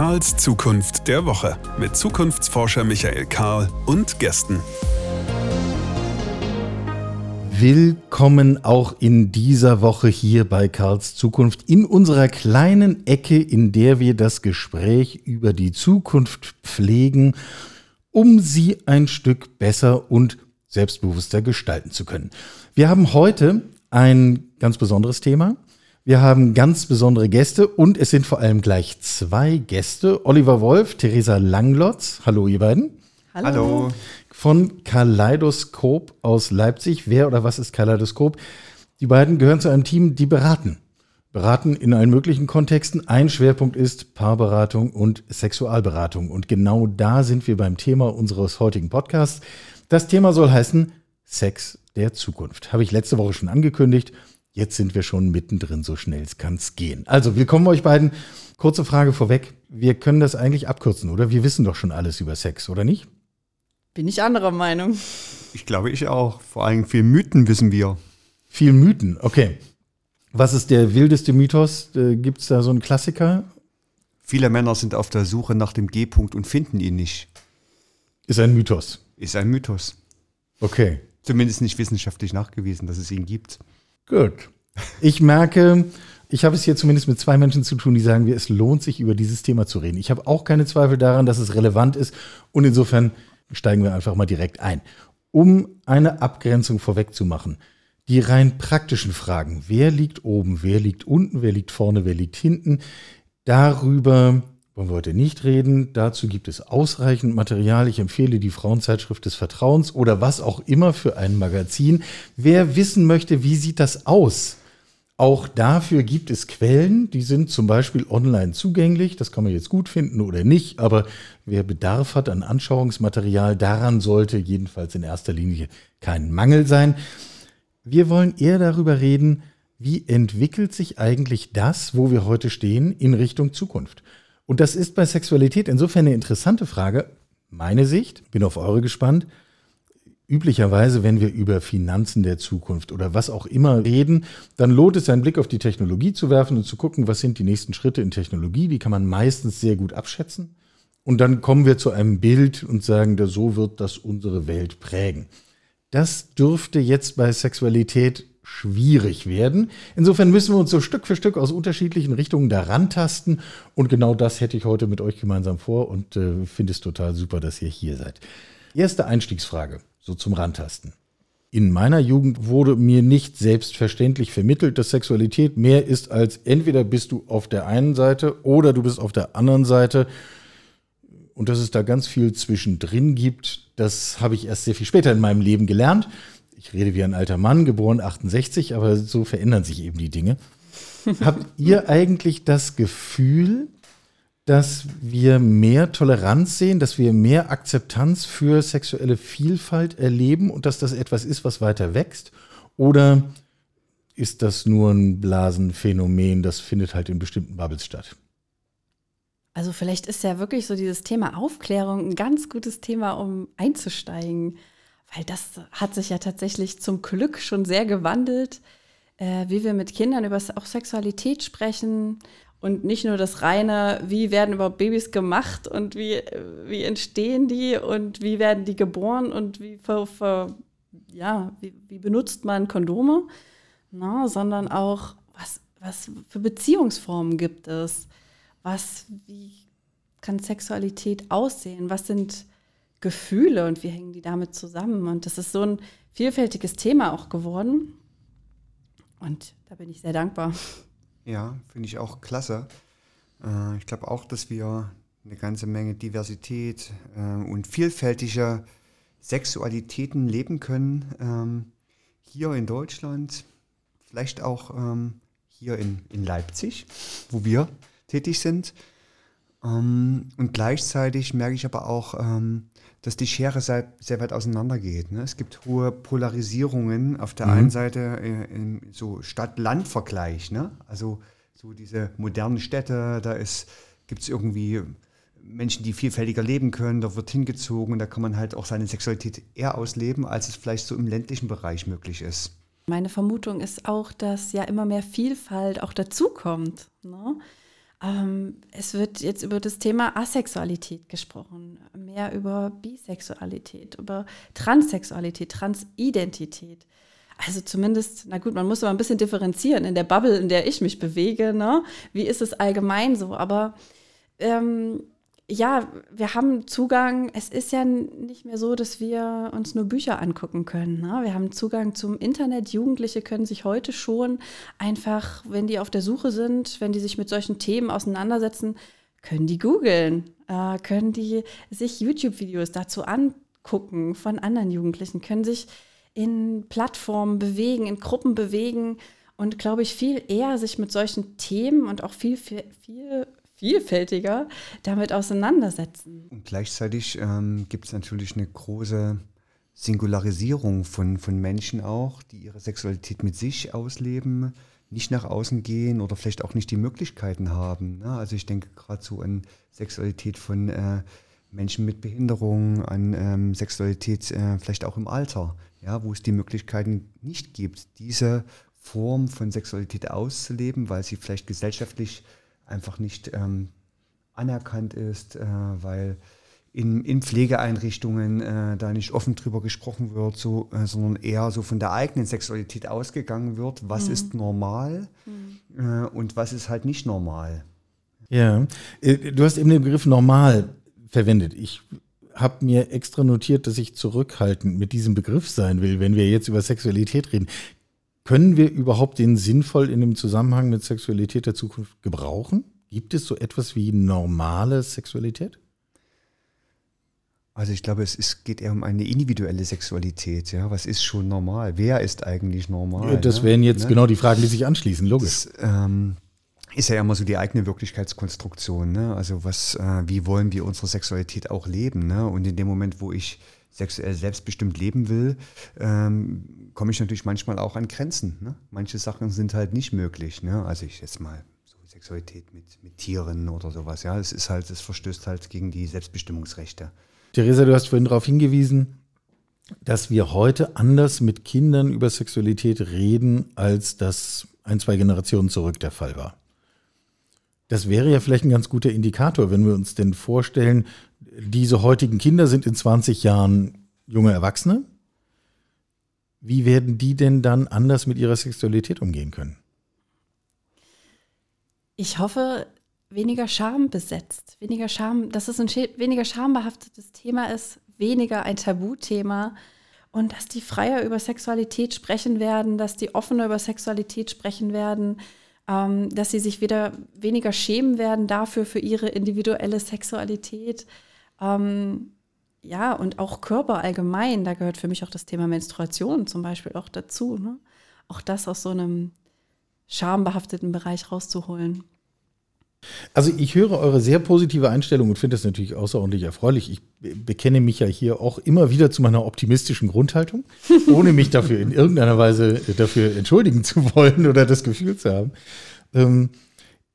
Karls Zukunft der Woche mit Zukunftsforscher Michael Karl und Gästen. Willkommen auch in dieser Woche hier bei Karls Zukunft in unserer kleinen Ecke, in der wir das Gespräch über die Zukunft pflegen, um sie ein Stück besser und selbstbewusster gestalten zu können. Wir haben heute ein ganz besonderes Thema. Wir haben ganz besondere Gäste und es sind vor allem gleich zwei Gäste. Oliver Wolf, Theresa Langlotz. Hallo, ihr beiden. Hallo. Hallo. Von Kaleidoskop aus Leipzig. Wer oder was ist Kaleidoskop? Die beiden gehören zu einem Team, die beraten. Beraten in allen möglichen Kontexten. Ein Schwerpunkt ist Paarberatung und Sexualberatung. Und genau da sind wir beim Thema unseres heutigen Podcasts. Das Thema soll heißen Sex der Zukunft. Habe ich letzte Woche schon angekündigt. Jetzt sind wir schon mittendrin, so schnell kann es gehen. Also, willkommen euch beiden. Kurze Frage vorweg. Wir können das eigentlich abkürzen, oder? Wir wissen doch schon alles über Sex, oder nicht? Bin ich anderer Meinung. Ich glaube, ich auch. Vor allem viel Mythen wissen wir. Viel Mythen, okay. Was ist der wildeste Mythos? Äh, Gibt es da so einen Klassiker? Viele Männer sind auf der Suche nach dem G-Punkt und finden ihn nicht. Ist ein Mythos. Ist ein Mythos. Okay. Zumindest nicht wissenschaftlich nachgewiesen, dass es ihn gibt. Gut. Ich merke, ich habe es hier zumindest mit zwei Menschen zu tun, die sagen es lohnt sich, über dieses Thema zu reden. Ich habe auch keine Zweifel daran, dass es relevant ist. Und insofern steigen wir einfach mal direkt ein. Um eine Abgrenzung vorwegzumachen, die rein praktischen Fragen, wer liegt oben, wer liegt unten, wer liegt vorne, wer liegt hinten, darüber wollen wir heute nicht reden. Dazu gibt es ausreichend Material. Ich empfehle die Frauenzeitschrift des Vertrauens oder was auch immer für ein Magazin. Wer wissen möchte, wie sieht das aus? Auch dafür gibt es Quellen, die sind zum Beispiel online zugänglich. Das kann man jetzt gut finden oder nicht, aber wer Bedarf hat an Anschauungsmaterial, daran sollte jedenfalls in erster Linie kein Mangel sein. Wir wollen eher darüber reden, wie entwickelt sich eigentlich das, wo wir heute stehen, in Richtung Zukunft. Und das ist bei Sexualität insofern eine interessante Frage. Meine Sicht, bin auf eure gespannt. Üblicherweise, wenn wir über Finanzen der Zukunft oder was auch immer reden, dann lohnt es, einen Blick auf die Technologie zu werfen und zu gucken, was sind die nächsten Schritte in Technologie. Die kann man meistens sehr gut abschätzen. Und dann kommen wir zu einem Bild und sagen, so wird das unsere Welt prägen. Das dürfte jetzt bei Sexualität schwierig werden. Insofern müssen wir uns so Stück für Stück aus unterschiedlichen Richtungen daran tasten. Und genau das hätte ich heute mit euch gemeinsam vor und äh, finde es total super, dass ihr hier seid. Erste Einstiegsfrage, so zum Rantasten. In meiner Jugend wurde mir nicht selbstverständlich vermittelt, dass Sexualität mehr ist als entweder bist du auf der einen Seite oder du bist auf der anderen Seite. Und dass es da ganz viel zwischendrin gibt, das habe ich erst sehr viel später in meinem Leben gelernt ich rede wie ein alter Mann, geboren 68, aber so verändern sich eben die Dinge. Habt ihr eigentlich das Gefühl, dass wir mehr Toleranz sehen, dass wir mehr Akzeptanz für sexuelle Vielfalt erleben und dass das etwas ist, was weiter wächst? Oder ist das nur ein Blasenphänomen, das findet halt in bestimmten Bubbles statt? Also vielleicht ist ja wirklich so dieses Thema Aufklärung ein ganz gutes Thema, um einzusteigen weil das hat sich ja tatsächlich zum Glück schon sehr gewandelt, äh, wie wir mit Kindern über auch Sexualität sprechen und nicht nur das reine, wie werden überhaupt Babys gemacht und wie, wie entstehen die und wie werden die geboren und wie, für, für, ja, wie, wie, benutzt man Kondome, Na, sondern auch, was, was für Beziehungsformen gibt es, was, wie kann Sexualität aussehen, was sind Gefühle und wie hängen die damit zusammen. Und das ist so ein vielfältiges Thema auch geworden. Und da bin ich sehr dankbar. Ja, finde ich auch klasse. Äh, ich glaube auch, dass wir eine ganze Menge Diversität äh, und vielfältige Sexualitäten leben können. Ähm, hier in Deutschland, vielleicht auch ähm, hier in, in Leipzig, wo wir tätig sind. Ähm, und gleichzeitig merke ich aber auch, dass die Schere sehr, sehr weit auseinandergeht. Ne? Es gibt hohe Polarisierungen auf der mhm. einen Seite äh, im so Stadt-Land-Vergleich. Ne? Also so diese modernen Städte, da gibt es irgendwie Menschen, die vielfältiger leben können, da wird hingezogen und da kann man halt auch seine Sexualität eher ausleben, als es vielleicht so im ländlichen Bereich möglich ist. Meine Vermutung ist auch, dass ja immer mehr Vielfalt auch dazukommt. Ne? Ähm, es wird jetzt über das Thema Asexualität gesprochen, mehr über Bisexualität, über Transsexualität, Transidentität. Also zumindest, na gut, man muss aber ein bisschen differenzieren in der Bubble, in der ich mich bewege. Ne? Wie ist es allgemein so? Aber ähm, ja, wir haben Zugang. Es ist ja nicht mehr so, dass wir uns nur Bücher angucken können. Ne? Wir haben Zugang zum Internet. Jugendliche können sich heute schon einfach, wenn die auf der Suche sind, wenn die sich mit solchen Themen auseinandersetzen, können die googeln, äh, können die sich YouTube-Videos dazu angucken von anderen Jugendlichen, können sich in Plattformen bewegen, in Gruppen bewegen und glaube ich viel eher sich mit solchen Themen und auch viel, viel, viel vielfältiger damit auseinandersetzen. Und gleichzeitig ähm, gibt es natürlich eine große Singularisierung von, von Menschen auch, die ihre Sexualität mit sich ausleben, nicht nach außen gehen oder vielleicht auch nicht die Möglichkeiten haben. Ne? Also ich denke gerade so an Sexualität von äh, Menschen mit Behinderung, an ähm, Sexualität äh, vielleicht auch im Alter, ja, wo es die Möglichkeiten nicht gibt, diese Form von Sexualität auszuleben, weil sie vielleicht gesellschaftlich einfach nicht ähm, anerkannt ist, äh, weil in, in Pflegeeinrichtungen äh, da nicht offen drüber gesprochen wird, so, äh, sondern eher so von der eigenen Sexualität ausgegangen wird, was mhm. ist normal mhm. äh, und was ist halt nicht normal. Ja, äh, du hast eben den Begriff normal verwendet. Ich habe mir extra notiert, dass ich zurückhaltend mit diesem Begriff sein will, wenn wir jetzt über Sexualität reden. Können wir überhaupt den sinnvoll in dem Zusammenhang mit Sexualität der Zukunft gebrauchen? Gibt es so etwas wie normale Sexualität? Also ich glaube, es ist, geht eher um eine individuelle Sexualität. Ja, was ist schon normal? Wer ist eigentlich normal? Ja, das ne? wären jetzt ne? genau die Fragen, die sich anschließen. Logisch. Das, ähm, ist ja immer so die eigene Wirklichkeitskonstruktion. Ne? Also was, äh, wie wollen wir unsere Sexualität auch leben? Ne? Und in dem Moment, wo ich sexuell selbstbestimmt leben will, ähm, komme ich natürlich manchmal auch an Grenzen. Ne? Manche Sachen sind halt nicht möglich. Ne? Also ich jetzt mal so Sexualität mit, mit Tieren oder sowas. Ja, es ist halt, es verstößt halt gegen die Selbstbestimmungsrechte. Theresa, du hast vorhin darauf hingewiesen, dass wir heute anders mit Kindern über Sexualität reden, als das ein, zwei Generationen zurück der Fall war. Das wäre ja vielleicht ein ganz guter Indikator, wenn wir uns denn vorstellen, diese heutigen Kinder sind in 20 Jahren junge Erwachsene. Wie werden die denn dann anders mit ihrer Sexualität umgehen können? Ich hoffe, weniger Scham besetzt, weniger Scham, dass es ein weniger schambehaftetes Thema ist, weniger ein Tabuthema und dass die freier über Sexualität sprechen werden, dass die offener über Sexualität sprechen werden, ähm, dass sie sich wieder weniger schämen werden dafür für ihre individuelle Sexualität ähm, ja, und auch Körper allgemein, da gehört für mich auch das Thema Menstruation zum Beispiel auch dazu. Ne? Auch das aus so einem schambehafteten Bereich rauszuholen. Also ich höre eure sehr positive Einstellung und finde das natürlich außerordentlich erfreulich. Ich bekenne mich ja hier auch immer wieder zu meiner optimistischen Grundhaltung, ohne mich dafür in irgendeiner Weise dafür entschuldigen zu wollen oder das Gefühl zu haben.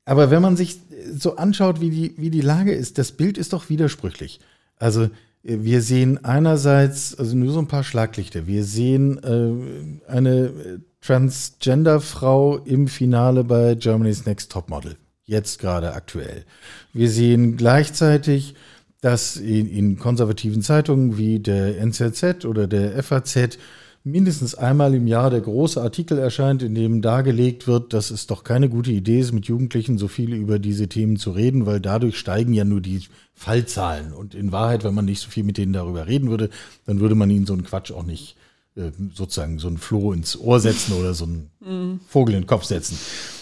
Aber wenn man sich so anschaut, wie die, wie die Lage ist, das Bild ist doch widersprüchlich. Also äh, wir sehen einerseits, also nur so ein paar Schlaglichter, wir sehen äh, eine Transgender-Frau im Finale bei Germany's Next Topmodel, jetzt gerade aktuell. Wir sehen gleichzeitig, dass in, in konservativen Zeitungen wie der NZZ oder der FAZ mindestens einmal im Jahr der große Artikel erscheint, in dem dargelegt wird, dass es doch keine gute Idee ist, mit Jugendlichen so viel über diese Themen zu reden, weil dadurch steigen ja nur die Fallzahlen. Und in Wahrheit, wenn man nicht so viel mit denen darüber reden würde, dann würde man ihnen so einen Quatsch auch nicht sozusagen so einen Floh ins Ohr setzen oder so einen. Vogel in den Kopf setzen.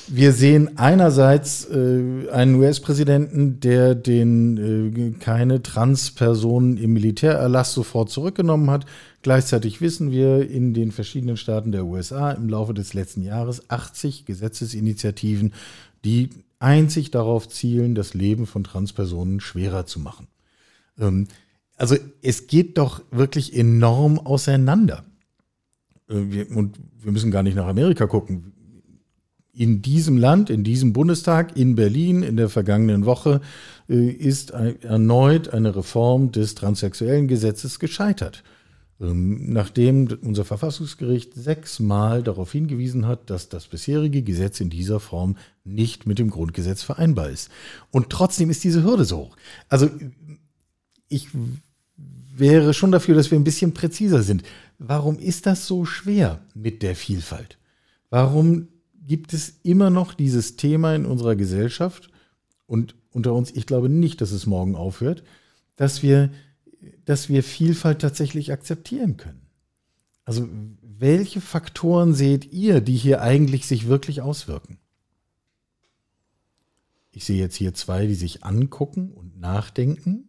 Wir sehen einerseits äh, einen US-Präsidenten, der den äh, keine Transpersonen im Militärerlass sofort zurückgenommen hat. Gleichzeitig wissen wir in den verschiedenen Staaten der USA im Laufe des letzten Jahres 80 Gesetzesinitiativen, die einzig darauf zielen, das Leben von Transpersonen schwerer zu machen. Ähm, also es geht doch wirklich enorm auseinander. Äh, wir, und wir müssen gar nicht nach Amerika gucken. In diesem Land, in diesem Bundestag, in Berlin in der vergangenen Woche äh, ist erneut eine Reform des transsexuellen Gesetzes gescheitert. Ähm, nachdem unser Verfassungsgericht sechsmal darauf hingewiesen hat, dass das bisherige Gesetz in dieser Form nicht mit dem Grundgesetz vereinbar ist. Und trotzdem ist diese Hürde so hoch. Also ich wäre schon dafür, dass wir ein bisschen präziser sind. Warum ist das so schwer mit der Vielfalt? Warum gibt es immer noch dieses Thema in unserer Gesellschaft und unter uns, ich glaube nicht, dass es morgen aufhört, dass wir dass wir Vielfalt tatsächlich akzeptieren können. Also welche Faktoren seht ihr, die hier eigentlich sich wirklich auswirken? Ich sehe jetzt hier zwei, die sich angucken und nachdenken.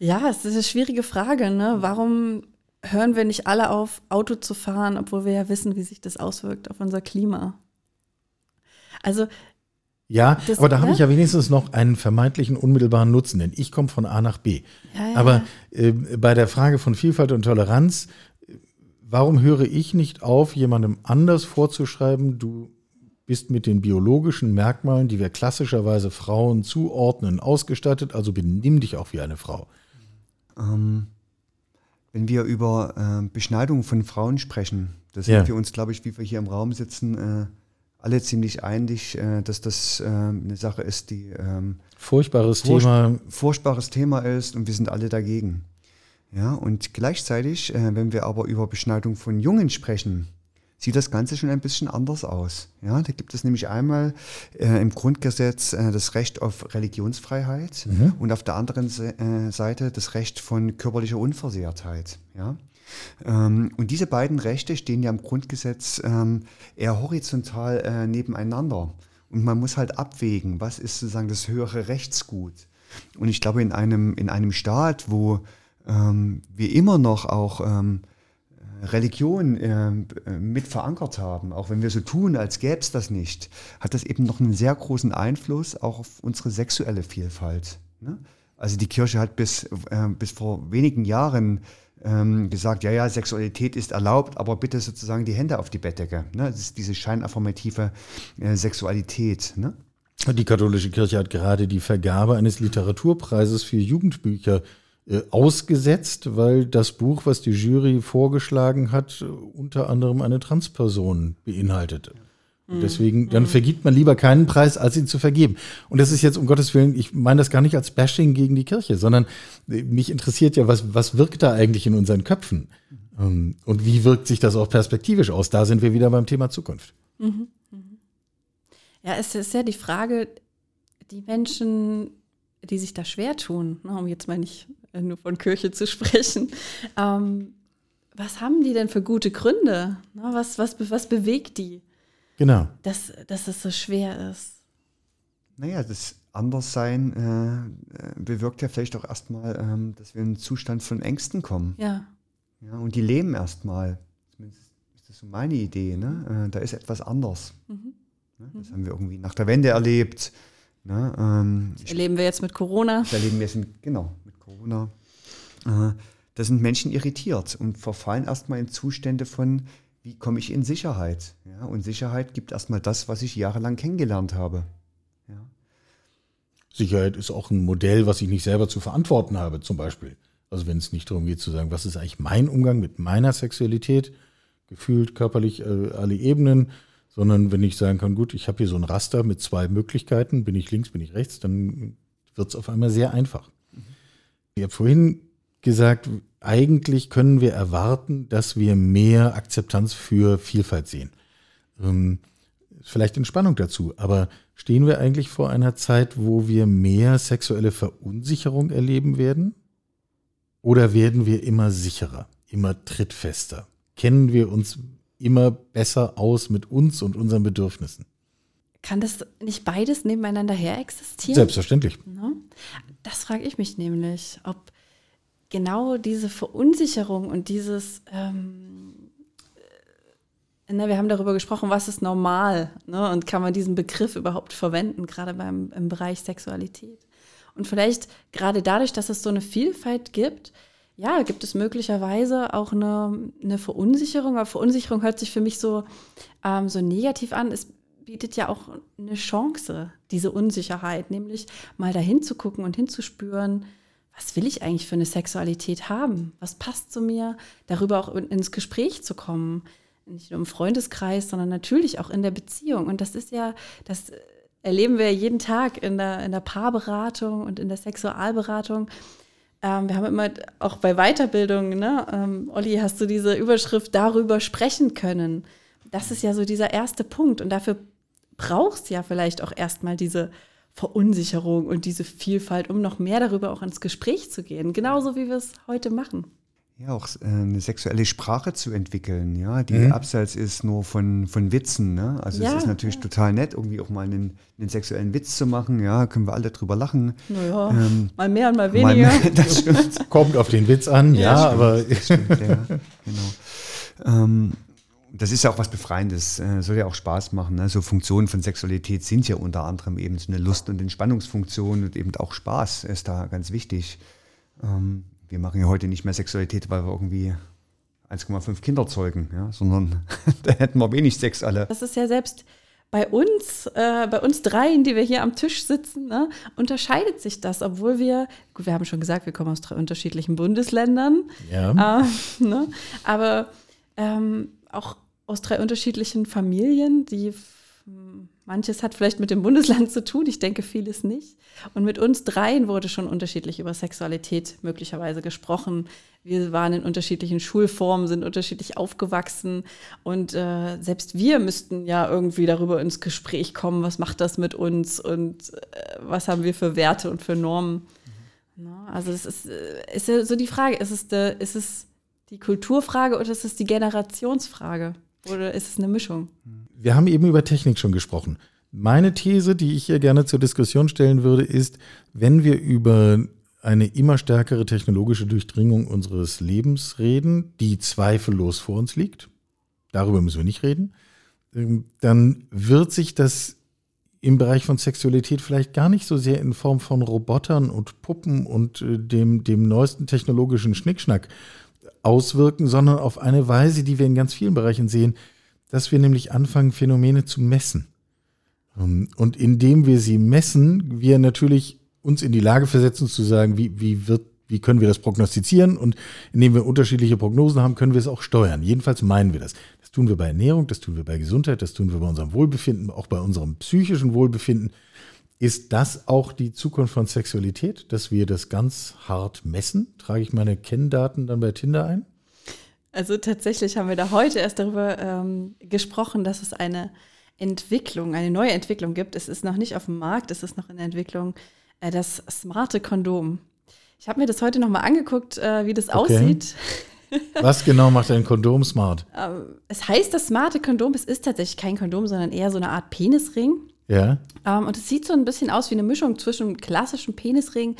Ja, es ist eine schwierige Frage. Ne? Warum hören wir nicht alle auf, Auto zu fahren, obwohl wir ja wissen, wie sich das auswirkt auf unser Klima? Also ja, das, aber da ne? habe ich ja wenigstens noch einen vermeintlichen unmittelbaren Nutzen, denn ich komme von A nach B. Ja, ja. Aber äh, bei der Frage von Vielfalt und Toleranz, warum höre ich nicht auf, jemandem anders vorzuschreiben, du bist mit den biologischen Merkmalen, die wir klassischerweise Frauen zuordnen, ausgestattet, also benimm dich auch wie eine Frau. Ähm, wenn wir über äh, Beschneidung von Frauen sprechen, da sind ja. wir uns, glaube ich, wie wir hier im Raum sitzen, äh, alle ziemlich einig, äh, dass das ähm, eine Sache ist, die ähm, furchtbares furcht Thema furchtbares Thema ist und wir sind alle dagegen. Ja, und gleichzeitig, äh, wenn wir aber über Beschneidung von Jungen sprechen, sieht das Ganze schon ein bisschen anders aus. Ja, da gibt es nämlich einmal äh, im Grundgesetz äh, das Recht auf Religionsfreiheit mhm. und auf der anderen Se äh, Seite das Recht von körperlicher Unversehrtheit. Ja, ähm, und diese beiden Rechte stehen ja im Grundgesetz ähm, eher horizontal äh, nebeneinander. Und man muss halt abwägen, was ist sozusagen das höhere Rechtsgut. Und ich glaube, in einem, in einem Staat, wo ähm, wir immer noch auch ähm, Religion äh, mit verankert haben, auch wenn wir so tun, als gäbe es das nicht, hat das eben noch einen sehr großen Einfluss auch auf unsere sexuelle Vielfalt. Ne? Also die Kirche hat bis, äh, bis vor wenigen Jahren ähm, gesagt, ja, ja, Sexualität ist erlaubt, aber bitte sozusagen die Hände auf die Bettdecke. Ne? Das ist diese scheinaffirmative äh, Sexualität. Ne? Die katholische Kirche hat gerade die Vergabe eines Literaturpreises für Jugendbücher ausgesetzt, weil das Buch, was die Jury vorgeschlagen hat, unter anderem eine Transperson beinhaltete. Und deswegen, dann mhm. vergibt man lieber keinen Preis, als ihn zu vergeben. Und das ist jetzt um Gottes Willen, ich meine das gar nicht als Bashing gegen die Kirche, sondern äh, mich interessiert ja, was, was wirkt da eigentlich in unseren Köpfen? Ähm, und wie wirkt sich das auch perspektivisch aus? Da sind wir wieder beim Thema Zukunft. Mhm. Mhm. Ja, es ist ja die Frage, die Menschen, die sich da schwer tun, ne, um jetzt mal nicht äh, nur von Kirche zu sprechen, ähm, was haben die denn für gute Gründe? Was, was, was bewegt die? Genau. Dass, dass es so schwer ist. Naja, das Anderssein äh, äh, bewirkt ja vielleicht auch erstmal, ähm, dass wir in einen Zustand von Ängsten kommen. Ja. ja und die leben erstmal. Zumindest ist das so meine Idee. Ne? Äh, da ist etwas anders. Mhm. Ne? Das mhm. haben wir irgendwie nach der Wende erlebt. Ne? Ähm, das erleben wir jetzt mit Corona. Das erleben wir jetzt mit, genau, Corona. Da sind Menschen irritiert und verfallen erstmal in Zustände von, wie komme ich in Sicherheit? Ja, und Sicherheit gibt erstmal das, was ich jahrelang kennengelernt habe. Ja. Sicherheit ist auch ein Modell, was ich nicht selber zu verantworten habe, zum Beispiel. Also wenn es nicht darum geht zu sagen, was ist eigentlich mein Umgang mit meiner Sexualität, gefühlt, körperlich, äh, alle Ebenen, sondern wenn ich sagen kann, gut, ich habe hier so ein Raster mit zwei Möglichkeiten, bin ich links, bin ich rechts, dann wird es auf einmal sehr einfach. Ich habe vorhin gesagt, eigentlich können wir erwarten, dass wir mehr Akzeptanz für Vielfalt sehen. Ähm, vielleicht Entspannung dazu, aber stehen wir eigentlich vor einer Zeit, wo wir mehr sexuelle Verunsicherung erleben werden? Oder werden wir immer sicherer, immer trittfester? Kennen wir uns immer besser aus mit uns und unseren Bedürfnissen? Kann das nicht beides nebeneinander her existieren? Selbstverständlich. Das frage ich mich nämlich, ob genau diese Verunsicherung und dieses, ähm, äh, ne, wir haben darüber gesprochen, was ist normal ne, und kann man diesen Begriff überhaupt verwenden, gerade beim, im Bereich Sexualität. Und vielleicht gerade dadurch, dass es so eine Vielfalt gibt, ja, gibt es möglicherweise auch eine, eine Verunsicherung. Aber Verunsicherung hört sich für mich so, ähm, so negativ an. Es bietet ja auch eine Chance, diese Unsicherheit, nämlich mal dahin zu gucken und hinzuspüren, was will ich eigentlich für eine Sexualität haben? Was passt zu mir? Darüber auch ins Gespräch zu kommen. Nicht nur im Freundeskreis, sondern natürlich auch in der Beziehung. Und das ist ja, das erleben wir jeden Tag in der, in der Paarberatung und in der Sexualberatung. Ähm, wir haben immer auch bei Weiterbildung, ne, ähm, Olli, hast du diese Überschrift darüber sprechen können. Das ist ja so dieser erste Punkt. Und dafür brauchst ja vielleicht auch erstmal diese Verunsicherung und diese Vielfalt, um noch mehr darüber auch ins Gespräch zu gehen. Genauso wie wir es heute machen. Ja, auch äh, eine sexuelle Sprache zu entwickeln, ja, die mhm. abseits ist nur von, von Witzen. Ne? Also ja, es ist natürlich ja. total nett, irgendwie auch mal einen, einen, sexuellen Witz zu machen, ja, können wir alle drüber lachen. Naja, ähm, mal mehr und mal weniger. Mal mehr, das stimmt. Kommt auf den Witz an, ja, ja aber. Stimmt, ja, genau. Ähm, das ist ja auch was Befreiendes, äh, soll ja auch Spaß machen. Ne? So Funktionen von Sexualität sind ja unter anderem eben so eine Lust- und Entspannungsfunktion und eben auch Spaß ist da ganz wichtig. Ähm, wir machen ja heute nicht mehr Sexualität, weil wir irgendwie 1,5 Kinder zeugen, ja? sondern da hätten wir wenig Sex alle. Das ist ja selbst bei uns, äh, bei uns dreien, die wir hier am Tisch sitzen, ne, unterscheidet sich das, obwohl wir, gut, wir haben schon gesagt, wir kommen aus drei unterschiedlichen Bundesländern. Ja. Äh, ne, aber ähm, auch aus drei unterschiedlichen Familien, die manches hat vielleicht mit dem Bundesland zu tun, ich denke vieles nicht. Und mit uns dreien wurde schon unterschiedlich über Sexualität möglicherweise gesprochen. Wir waren in unterschiedlichen Schulformen, sind unterschiedlich aufgewachsen und äh, selbst wir müssten ja irgendwie darüber ins Gespräch kommen, was macht das mit uns und äh, was haben wir für Werte und für Normen. Mhm. Also es ist, äh, ist ja so die Frage, ist es, de, ist es die Kulturfrage oder ist es die Generationsfrage? Oder ist es eine Mischung? Wir haben eben über Technik schon gesprochen. Meine These, die ich hier gerne zur Diskussion stellen würde, ist, wenn wir über eine immer stärkere technologische Durchdringung unseres Lebens reden, die zweifellos vor uns liegt, darüber müssen wir nicht reden, ähm, dann wird sich das im Bereich von Sexualität vielleicht gar nicht so sehr in Form von Robotern und Puppen und äh, dem, dem neuesten technologischen Schnickschnack auswirken, sondern auf eine Weise, die wir in ganz vielen Bereichen sehen, dass wir nämlich anfangen, Phänomene zu messen. Ähm, und indem wir sie messen, wir natürlich uns in die Lage versetzen zu sagen, wie, wie wird, wie können wir das prognostizieren? Und indem wir unterschiedliche Prognosen haben, können wir es auch steuern. Jedenfalls meinen wir das. Das tun wir bei Ernährung, das tun wir bei Gesundheit, das tun wir bei unserem Wohlbefinden, auch bei unserem psychischen Wohlbefinden. Ist das auch die Zukunft von Sexualität, dass wir das ganz hart messen? Trage ich meine Kenndaten dann bei Tinder ein? Also tatsächlich haben wir da heute erst darüber ähm, gesprochen, dass es eine Entwicklung, eine neue Entwicklung gibt. Es ist noch nicht auf dem Markt, es ist noch in der Entwicklung, äh, das smarte Kondom. Ich habe mir das heute nochmal angeguckt, äh, wie das okay. aussieht. Was genau macht ein Kondom smart? Ähm, es heißt das smarte Kondom, es ist tatsächlich kein Kondom, sondern eher so eine Art Penisring. Ja. Ähm, und es sieht so ein bisschen aus wie eine Mischung zwischen einem klassischen Penisring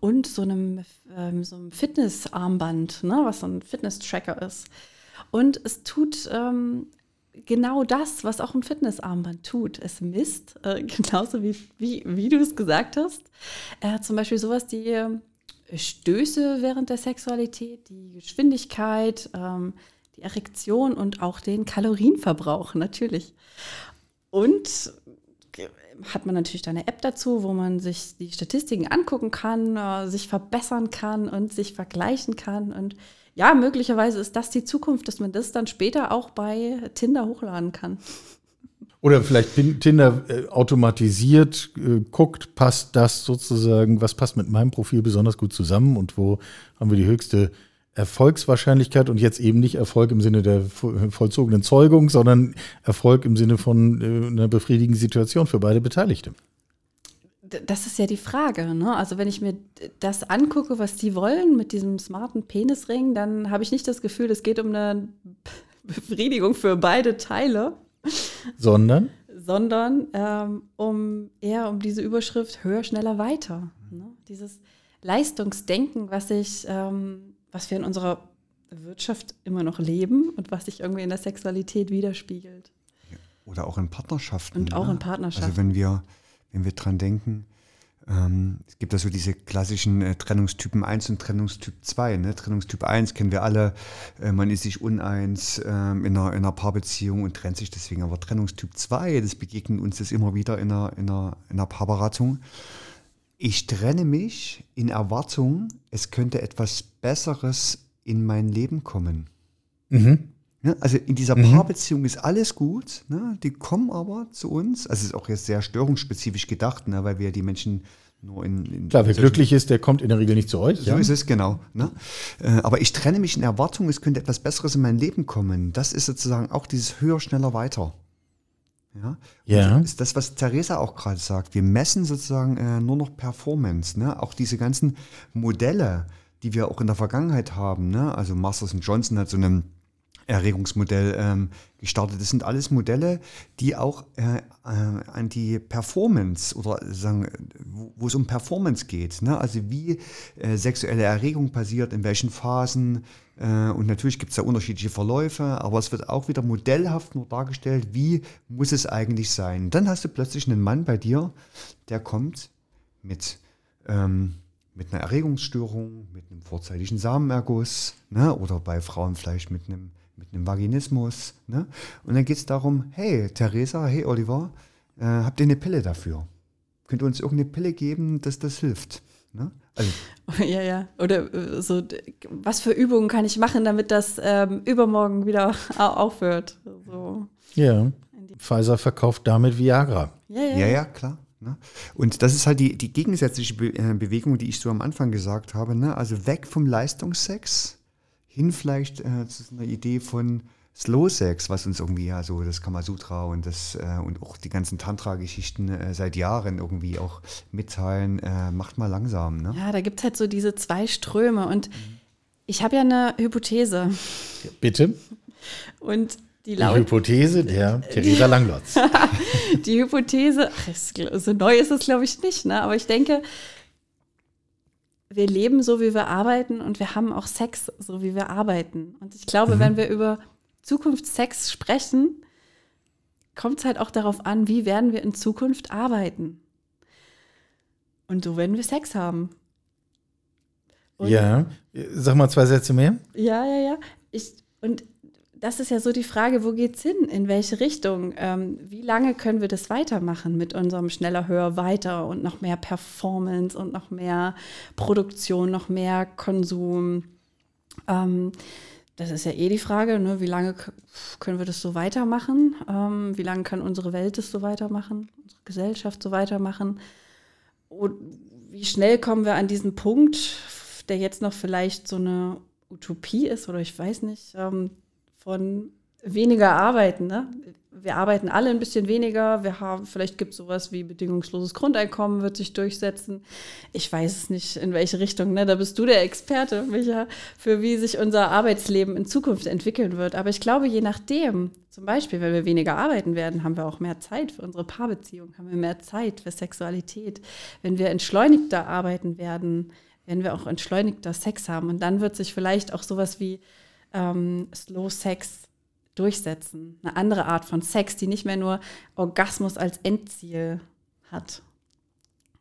und so einem, ähm, so einem Fitnessarmband, ne, was so ein Fitness-Tracker ist. Und es tut ähm, genau das, was auch ein Fitnessarmband tut. Es misst, äh, genauso wie, wie, wie du es gesagt hast. Äh, zum Beispiel sowas, die äh, Stöße während der Sexualität, die Geschwindigkeit, ähm, die Erektion und auch den Kalorienverbrauch natürlich. Und hat man natürlich da eine App dazu, wo man sich die Statistiken angucken kann, äh, sich verbessern kann und sich vergleichen kann. Und ja, möglicherweise ist das die Zukunft, dass man das dann später auch bei Tinder hochladen kann. Oder vielleicht Tinder äh, automatisiert äh, guckt, passt das sozusagen, was passt mit meinem Profil besonders gut zusammen und wo haben wir die höchste Erfolgswahrscheinlichkeit und jetzt eben nicht Erfolg im Sinne der vollzogenen Zeugung, sondern Erfolg im Sinne von äh, einer befriedigenden Situation für beide Beteiligte. Das ist ja die Frage. Ne? Also wenn ich mir das angucke, was die wollen mit diesem smarten Penisring, dann habe ich nicht das Gefühl, es geht um eine Befriedigung für beide Teile. Sondern? Sondern ähm, um eher um diese Überschrift höher, schneller, weiter. Ne? Dieses Leistungsdenken, was ich ähm, was wir in unserer Wirtschaft immer noch leben und was sich irgendwie in der Sexualität widerspiegelt. Oder auch in Partnerschaften. Und auch ne? in Partnerschaften. Also wenn wir, wenn wir dran denken, ähm, es gibt da so diese klassischen äh, Trennungstypen 1 und Trennungstyp 2. Ne? Trennungstyp 1 kennen wir alle, äh, man ist sich uneins ähm, in, einer, in einer Paarbeziehung und trennt sich deswegen. Aber Trennungstyp 2, das begegnet uns das immer wieder in einer, in einer, in einer Paarberatung ich trenne mich in Erwartung, es könnte etwas Besseres in mein Leben kommen. Mhm. Ne? Also in dieser Mhm. Paarbeziehung ist alles gut, ne? die kommen aber zu uns, also es ist auch jetzt sehr störungsspezifisch gedacht, ne? weil wir die Menschen nur in, in Klar, wer glücklich ist, der kommt in der Regel nicht zu euch. so ja? ist es, genau. Ne? Äh, Aber ich trenne mich in Erwartung, es könnte etwas Besseres in mein Leben kommen. Das ist sozusagen auch dieses höher, schneller, weiter. Ja, Ja. Ist das, was Theresa auch gerade sagt. Wir messen sozusagen äh, nur noch Performance. Ne? Auch diese ganzen Modelle, die wir auch in der Vergangenheit haben. Ne? Also Masters und Johnson hat so ein Erregungsmodell ähm, gestartet. Das sind alles Modelle, die auch äh, äh, an die Performance oder sagen, wo, wo es um Performance geht. Ne? Also wie äh, sexuelle Erregung passiert, in welchen Phasen. Äh, und natürlich gibt es da unterschiedliche Verläufe, aber es wird auch wieder modellhaft nur dargestellt, wie muss es eigentlich sein. Dann hast du plötzlich einen Mann bei dir, der kommt mit ähm, mit einer Erregungsstörung, mit einem vorzeitigen Samenerguss ne? oder bei Frauen vielleicht mit einem, mit einem Vaginismus. Ne? Und dann geht es darum, hey Theresa, hey Oliver, äh, habt ihr eine Pille dafür? Könnt ihr uns irgendeine Pille geben, dass das hilft? Ne? Also, Ja, ja. Oder äh, so, was für Übungen kann ich machen, damit das ähm, übermorgen wieder au- aufhört? So. Ja. Pfizer verkauft damit Viagra. Ja, ja. ja, ja, klar. Ne? Und das ist halt die, die gegensätzliche Be äh, Bewegung, die ich so am Anfang gesagt habe. Ne? Also weg vom Leistungssex hin vielleicht äh, zu so einer Idee von Slow Sex, was uns irgendwie ja so das Kamasutra und das äh, und auch die ganzen Tantra-Geschichten äh, seit Jahren irgendwie auch mitteilen. Äh, macht mal langsam. Ne? Ja, da gibt es halt so diese zwei Ströme. Und ich habe ja eine Hypothese. Bitte. Und die Die. Hypothese der Theresa Langlotz. die Hypothese, ach, ist, so neu ist es, glaube ich, nicht, ne? aber ich denke, wir leben so, wie wir arbeiten und wir haben auch Sex, so wie wir arbeiten. Und ich glaube, wenn wir über Zukunftssex sprechen, kommt es halt auch darauf an, wie werden wir in Zukunft arbeiten. Und so werden wir Sex haben. Und Ja. Sag mal zwei Sätze mehr. ja, ja, ja. Ich, und das ist ja so die Frage, wo geht's hin? In welche Richtung? Ähm, wie lange können wir das weitermachen mit unserem schneller, höher, weiter und noch mehr Performance und noch mehr Produktion, noch mehr Konsum? Ähm, das ist ja eh die Frage, ne? wie lange können wir das so weitermachen? Ähm, wie lange kann unsere Welt das so weitermachen? Unsere Gesellschaft so weitermachen? Und wie schnell kommen wir an diesen Punkt, der jetzt noch vielleicht so eine Utopie ist oder ich weiß nicht, ähm, von weniger arbeiten. Ne? Wir arbeiten alle ein bisschen weniger. Wir haben, vielleicht gibt es sowas wie bedingungsloses Grundeinkommen, wird sich durchsetzen. Ich weiß es nicht, in welche Richtung. Ne? Da bist du der Experte, Micha, für wie sich unser Arbeitsleben in Zukunft entwickeln wird. Aber ich glaube, je nachdem, zum Beispiel, wenn wir weniger arbeiten werden, haben wir auch mehr Zeit für unsere Paarbeziehung, haben wir mehr Zeit für Sexualität. Wenn wir entschleunigter arbeiten werden, werden wir auch entschleunigter Sex haben. Und dann wird sich vielleicht auch sowas wie ähm, Slow Sex durchsetzen. Eine andere Art von Sex, die nicht mehr nur Orgasmus als Endziel hat.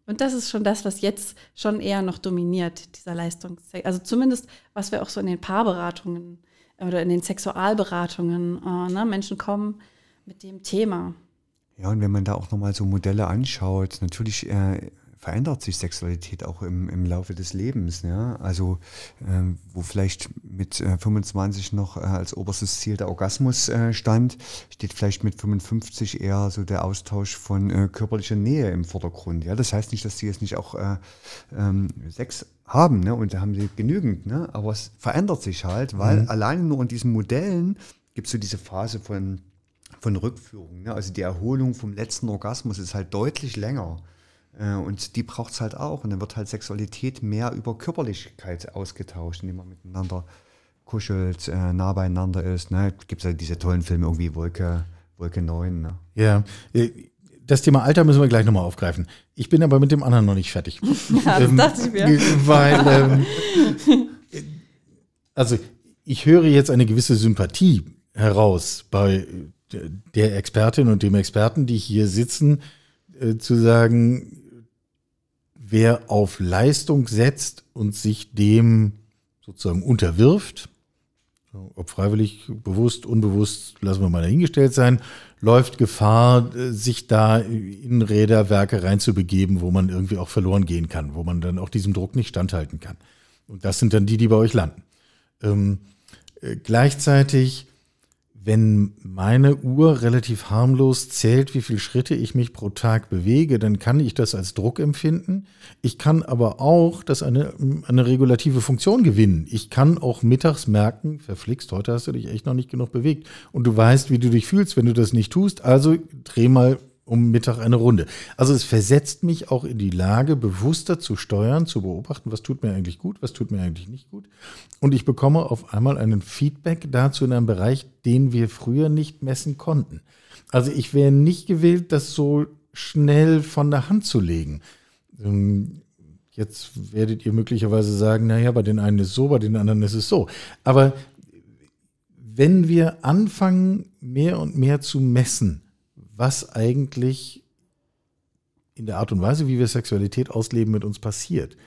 Und das ist schon das, was jetzt schon eher noch dominiert, dieser Leistungssex. Also zumindest, was wir auch so in den Paarberatungen oder in den Sexualberatungen, äh, ne? Menschen kommen mit dem Thema. Ja, und wenn man da auch nochmal so Modelle anschaut, natürlich äh, verändert sich Sexualität auch im, im Laufe des Lebens. Ja? Also ähm, wo vielleicht mit äh, 25 noch äh, als oberstes Ziel der Orgasmus äh, stand, steht vielleicht mit 55 eher so der Austausch von äh, körperlicher Nähe im Vordergrund. Ja? Das heißt nicht, dass sie jetzt nicht auch äh, ähm, Sex haben ne? und da haben sie genügend, ne? aber es verändert sich halt, weil alleine nur in diesen Modellen gibt es so diese Phase von von Rückführung. Ne? Also die Erholung vom letzten Orgasmus ist halt deutlich länger. Äh, und die braucht es halt auch. Und dann wird halt Sexualität mehr über Körperlichkeit ausgetauscht, indem man miteinander kuschelt, äh, nah beieinander ist. Ne? Gibt es ja diese tollen Filme irgendwie Wolke, Wolke 9. Ne? Ja. äh, Das Thema Alter müssen wir gleich nochmal aufgreifen. Ich bin aber mit dem anderen noch nicht fertig. Ja, das dachte ich mir. Weil, ähm, also ich höre jetzt eine gewisse Sympathie heraus bei der Expertin und dem Experten, die hier sitzen, äh, zu sagen, wer auf Leistung setzt und sich dem sozusagen unterwirft, ob freiwillig, bewusst, unbewusst, lassen wir mal dahingestellt sein, läuft Gefahr, äh, sich da in Räderwerke reinzubegeben, wo man irgendwie auch verloren gehen kann, wo man dann auch diesem Druck nicht standhalten kann. Und das sind dann die, die bei euch landen. Ähm, äh, gleichzeitig wenn meine Uhr relativ harmlos zählt, wie viele Schritte ich mich pro Tag bewege, dann kann ich das als Druck empfinden. Ich kann aber auch das eine, eine regulative Funktion gewinnen. Ich kann auch mittags merken, verflixt, heute hast du dich echt noch nicht genug bewegt. Und du weißt, wie du dich fühlst, wenn du das nicht tust. Also dreh mal um Mittag eine Runde. Also es versetzt mich auch in die Lage, bewusster zu steuern, zu beobachten, was tut mir eigentlich gut, was tut mir eigentlich nicht gut. Und ich bekomme auf einmal einen Feedback dazu in einem Bereich, den wir früher nicht messen konnten. Also ich wäre nicht gewillt, das so schnell von der Hand zu legen. Ähm, jetzt werdet ihr möglicherweise sagen, naja, bei den einen ist es so, bei den anderen ist es so. Aber wenn wir anfangen, mehr und mehr zu messen, was eigentlich in der Art und Weise, wie wir Sexualität ausleben, mit uns passiert.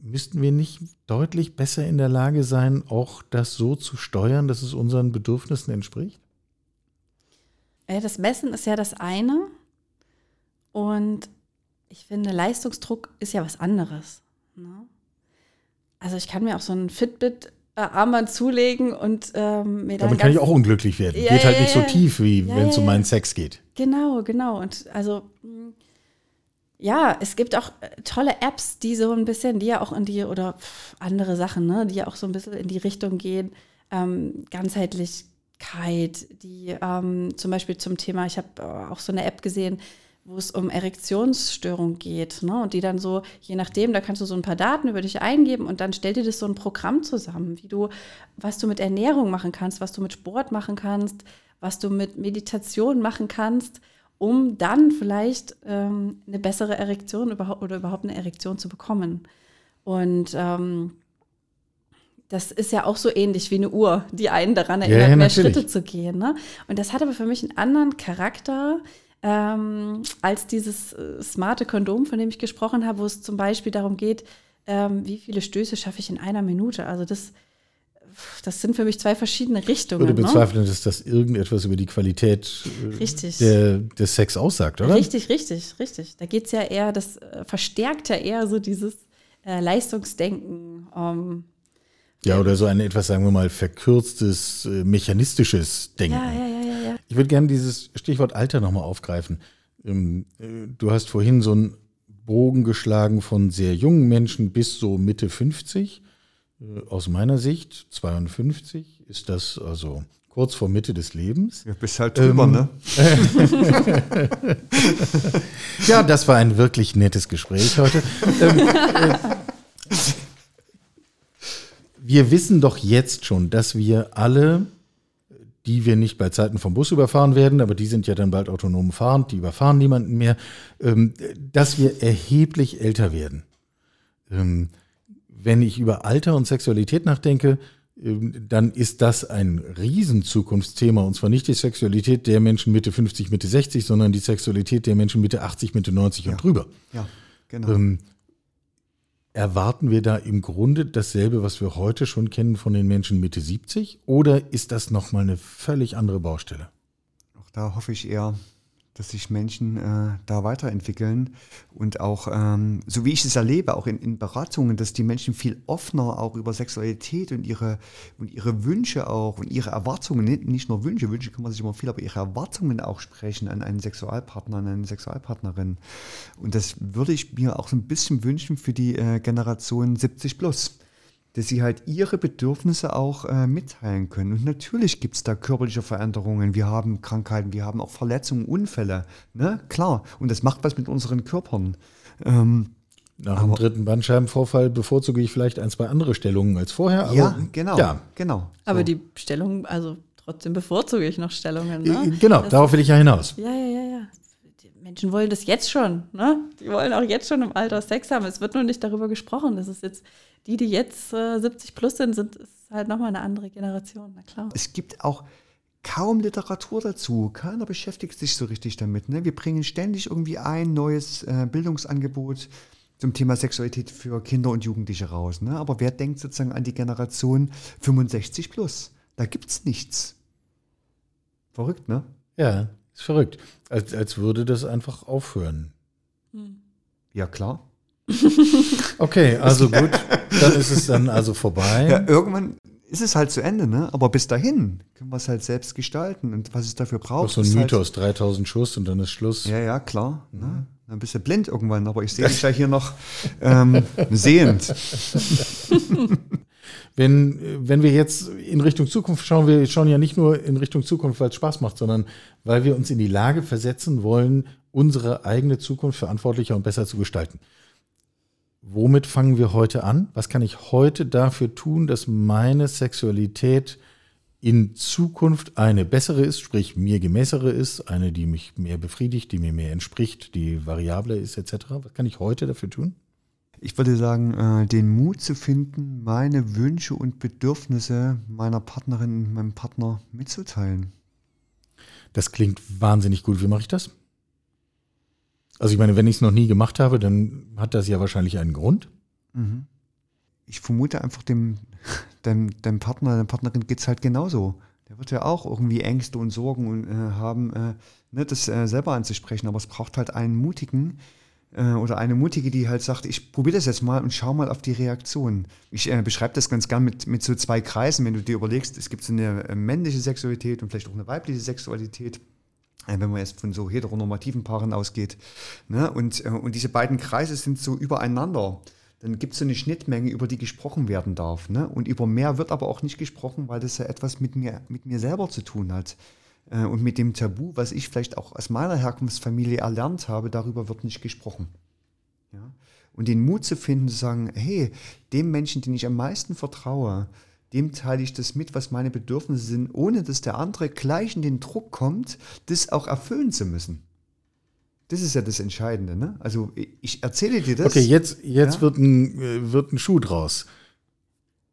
Müssten wir nicht deutlich besser in der Lage sein, auch das so zu steuern, dass es unseren Bedürfnissen entspricht? Das Messen ist ja das eine. Und ich finde, Leistungsdruck ist ja was anderes. Ne? Also ich kann mir auch so ein Fitbit äh, Armband zulegen und ähm, mir dann. Damit kann ich auch unglücklich werden. Ja, geht halt nicht so tief, wie ja, wenn es um meinen Sex geht. Genau, genau. Und also mm, ja, es gibt auch äh, tolle Apps, die so ein bisschen, die ja auch in die, oder andere Sachen, ne, die ja auch so ein bisschen in die Richtung gehen, ähm, Ganzheitlichkeit, die ähm, zum Beispiel zum Thema, ich habe äh, auch so eine App gesehen, wo es um Erektionsstörung geht. Ne? Und die dann so, je nachdem, da kannst du so ein paar Daten über dich eingeben und dann stell dir das so ein Programm zusammen, wie du, was du mit Ernährung machen kannst, was du mit Sport machen kannst, was du mit Meditation machen kannst, um dann vielleicht ähm, eine bessere Erektion überhaupt oder überhaupt eine Erektion zu bekommen. Und ähm, das ist ja auch so ähnlich wie eine Uhr, die einen daran erinnert, ja, ja, mehr Schritte zu gehen. Ne? Und das hat aber für mich einen anderen Charakter ähm, als dieses äh, smarte Kondom, von dem ich gesprochen habe, wo es zum Beispiel darum geht, ähm, wie viele Stöße schaffe ich in einer Minute. Also das, das sind für mich zwei verschiedene Richtungen. Ich würde ne? bezweifeln, ne? dass das irgendetwas über die Qualität äh, der, des Sex aussagt, oder? Richtig, richtig, richtig. Da geht es ja eher, das äh, verstärkt ja eher so dieses äh, Leistungsdenken. Ähm, ja, oder so ein etwas, sagen wir mal, verkürztes, mechanistisches Denken. Ja, ja, ja. Ich würde gerne dieses Stichwort Alter nochmal aufgreifen. Ähm, äh, du hast vorhin so einen Bogen geschlagen von sehr jungen Menschen bis so Mitte 50. Äh, aus meiner Sicht, 52, ist das also kurz vor Mitte des Lebens. Ja, bist halt drüber, ähm, ne? ja, das war ein wirklich nettes Gespräch heute. ähm, äh, wir wissen doch jetzt schon, dass wir alle, die wir nicht bei Zeiten vom Bus überfahren werden, aber die sind ja dann bald autonom fahrend, die überfahren niemanden mehr, ähm, dass wir erheblich älter werden. Ähm, wenn ich über Alter und Sexualität nachdenke, ähm, dann ist das ein Riesenzukunftsthema. Und zwar nicht die Sexualität der Menschen Mitte 50, Mitte 60, sondern die Sexualität der Menschen Mitte 80, Mitte 90 ja. und drüber. Ja, genau erwarten wir da im Grunde dasselbe, was wir heute schon kennen von den Menschen Mitte 70? Oder ist das nochmal eine völlig andere Baustelle? Auch da hoffe ich eher, dass sich Menschen äh, da weiterentwickeln und auch, ähm, so wie ich es erlebe, auch in, in, Beratungen, dass die Menschen viel offener auch über Sexualität und ihre, und ihre Wünsche auch und ihre Erwartungen, nicht, nur Wünsche, Wünsche kann man sich immer viel, aber ihre Erwartungen auch sprechen an einen Sexualpartner, an eine Sexualpartnerin. Und das würde ich mir auch so ein bisschen wünschen für die äh, Generation 70 plus dass sie halt ihre Bedürfnisse auch äh, mitteilen können. Und natürlich gibt es da körperliche Veränderungen. Wir haben Krankheiten, wir haben auch Verletzungen, Unfälle. Ne? Klar. Und das macht was mit unseren Körpern. Ähm, Nach dem dritten Bandscheibenvorfall bevorzuge ich vielleicht ein, zwei andere Stellungen als vorher. ja, genau. Ja. genau so. Aber die Stellung, also trotzdem bevorzuge ich noch Stellungen. Ne? Äh, genau, das darauf will ich ja hinaus. Ja, ja, ja, ja. Die Menschen wollen das jetzt schon. Ne? Die wollen auch jetzt schon im Alter Sex haben. Es wird nur nicht darüber gesprochen. Das ist jetzt die, die jetzt äh, 70 plus sind, sind ist halt nochmal eine andere Generation, na klar. Es gibt auch kaum Literatur dazu. Keiner beschäftigt sich so richtig damit. Ne? Wir bringen ständig irgendwie ein neues äh, Bildungsangebot zum Thema Sexualität für Kinder und Jugendliche raus. Ne? Aber wer denkt sozusagen an die Generation 65 plus? Da gibt es nichts. Verrückt, ne? Ja, ist verrückt. Als, als würde das einfach aufhören. Ja, klar. Okay, also gut, dann ist es dann also vorbei. Ja, irgendwann ist es halt zu Ende, ne? Aber bis dahin können wir es halt selbst gestalten. Und was es dafür Auch braucht, so ein halt, Mythos, 3000 Schuss und dann ist Schluss. Ja, ja, klar. Ne? Dann bist du blind irgendwann, aber ich sehe dich ja hier noch ähm, sehend. Wenn, wenn wir jetzt in Richtung Zukunft schauen, wir schauen ja nicht nur in Richtung Zukunft, weil es Spaß macht, sondern weil wir uns in die Lage versetzen wollen, unsere eigene Zukunft verantwortlicher und besser zu gestalten. Womit fangen wir heute an? Was kann ich heute dafür tun, dass meine Sexualität in Zukunft eine bessere ist, sprich mir gemäßere ist, eine, die mich mehr befriedigt, die mir mehr entspricht, die variabler ist, etc. Was kann ich heute dafür tun? Ich würde sagen, äh, den Mut zu finden, meine Wünsche und Bedürfnisse meiner Partnerin und meinem Partner mitzuteilen. Das klingt wahnsinnig gut. Wie mache ich das? Also ich meine, wenn ich es noch nie gemacht habe, dann hat das ja wahrscheinlich einen Grund. Ich vermute einfach, dem, dem, dem Partner, der Partnerin geht es halt genauso. Der wird ja auch irgendwie Ängste und Sorgen und, äh, haben, äh, ne, das äh, selber anzusprechen. Aber es braucht halt einen Mutigen äh, oder eine Mutige, die halt sagt, ich probiere das jetzt mal und schau mal auf die Reaktion. Ich äh, beschreibe das ganz gern mit, mit so zwei Kreisen, wenn du dir überlegst, es gibt so eine äh, männliche Sexualität und vielleicht auch eine weibliche Sexualität. Äh, wenn man jetzt von so heteronormativen Paaren ausgeht. Ne? Und, äh, und diese beiden Kreise sind so übereinander. Dann gibt es so eine Schnittmenge, über die gesprochen werden darf. Ne? Und über mehr wird aber auch nicht gesprochen, weil das ja etwas mit mir, mit mir selber zu tun hat. Äh, Und mit dem Tabu, was ich vielleicht auch aus meiner Herkunftsfamilie erlernt habe, darüber wird nicht gesprochen. Ja? Und den Mut zu finden, zu sagen, hey, dem Menschen, den ich am meisten vertraue, dem teile ich das mit, was meine Bedürfnisse sind, ohne dass der andere gleich in den Druck kommt, das auch erfüllen zu müssen. Das ist ja das Entscheidende. Ne? Also ich erzähle dir das. Okay, jetzt, jetzt Ja. wird, ein, äh, wird ein Schuh draus.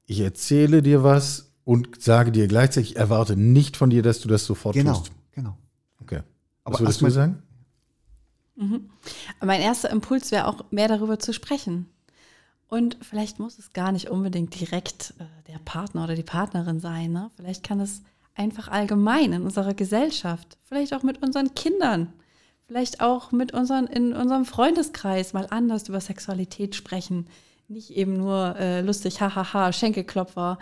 Ich erzähle dir was und sage dir gleichzeitig, ich erwarte nicht von dir, dass du das sofort Genau, tust. genau. Okay. Aber Was würdest du erstmal- sagen? Mein erster Impuls wäre auch, mehr darüber zu sprechen. Und vielleicht muss es gar nicht unbedingt direkt äh, der Partner oder die Partnerin sein. Ne? Vielleicht kann es einfach allgemein in unserer Gesellschaft, vielleicht auch mit unseren Kindern, vielleicht auch mit unseren, in unserem Freundeskreis mal anders über Sexualität sprechen. Nicht eben nur äh, lustig, hahaha, Schenkelklopfer.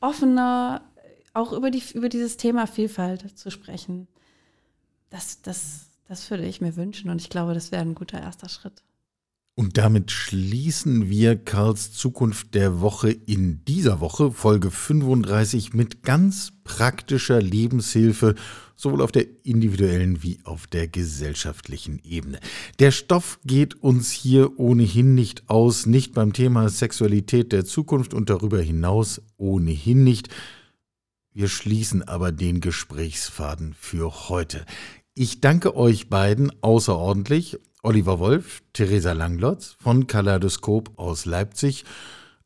Offener, äh, auch über, die, über dieses Thema Vielfalt zu sprechen. Das, das, das würde ich mir wünschen und ich glaube, das wäre ein guter erster Schritt. Und damit schließen wir Karls Zukunft der Woche in dieser Woche, Folge 35, mit ganz praktischer Lebenshilfe, sowohl auf der individuellen wie auf der gesellschaftlichen Ebene. Der Stoff geht uns hier ohnehin nicht aus, nicht beim Thema Sexualität der Zukunft und darüber hinaus ohnehin nicht. Wir schließen aber den Gesprächsfaden für heute. Ich danke euch beiden außerordentlich. Oliver Wolf, Theresa Langlotz von Kaleidoskop aus Leipzig.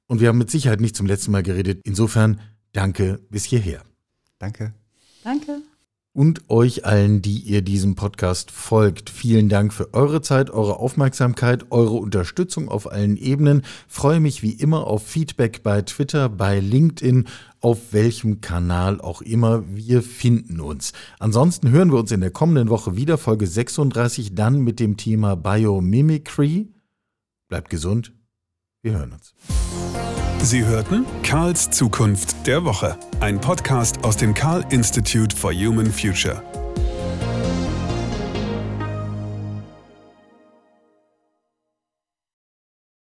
Und wir haben mit Sicherheit nicht zum letzten Mal geredet. Insofern danke bis hierher. Danke. Danke. Und euch allen, die ihr diesem Podcast folgt. Vielen Dank für eure Zeit, eure Aufmerksamkeit, eure Unterstützung auf allen Ebenen. Freue mich wie immer auf Feedback bei Twitter, bei LinkedIn, auf welchem Kanal auch immer. Wir finden uns. Ansonsten hören wir uns in der kommenden Woche wieder, Folge 36, dann mit dem Thema Biomimicry. Bleibt gesund. Wir hören uns. Sie hörten Karls Zukunft der Woche, ein Podcast aus dem Karl Institute for Human Future.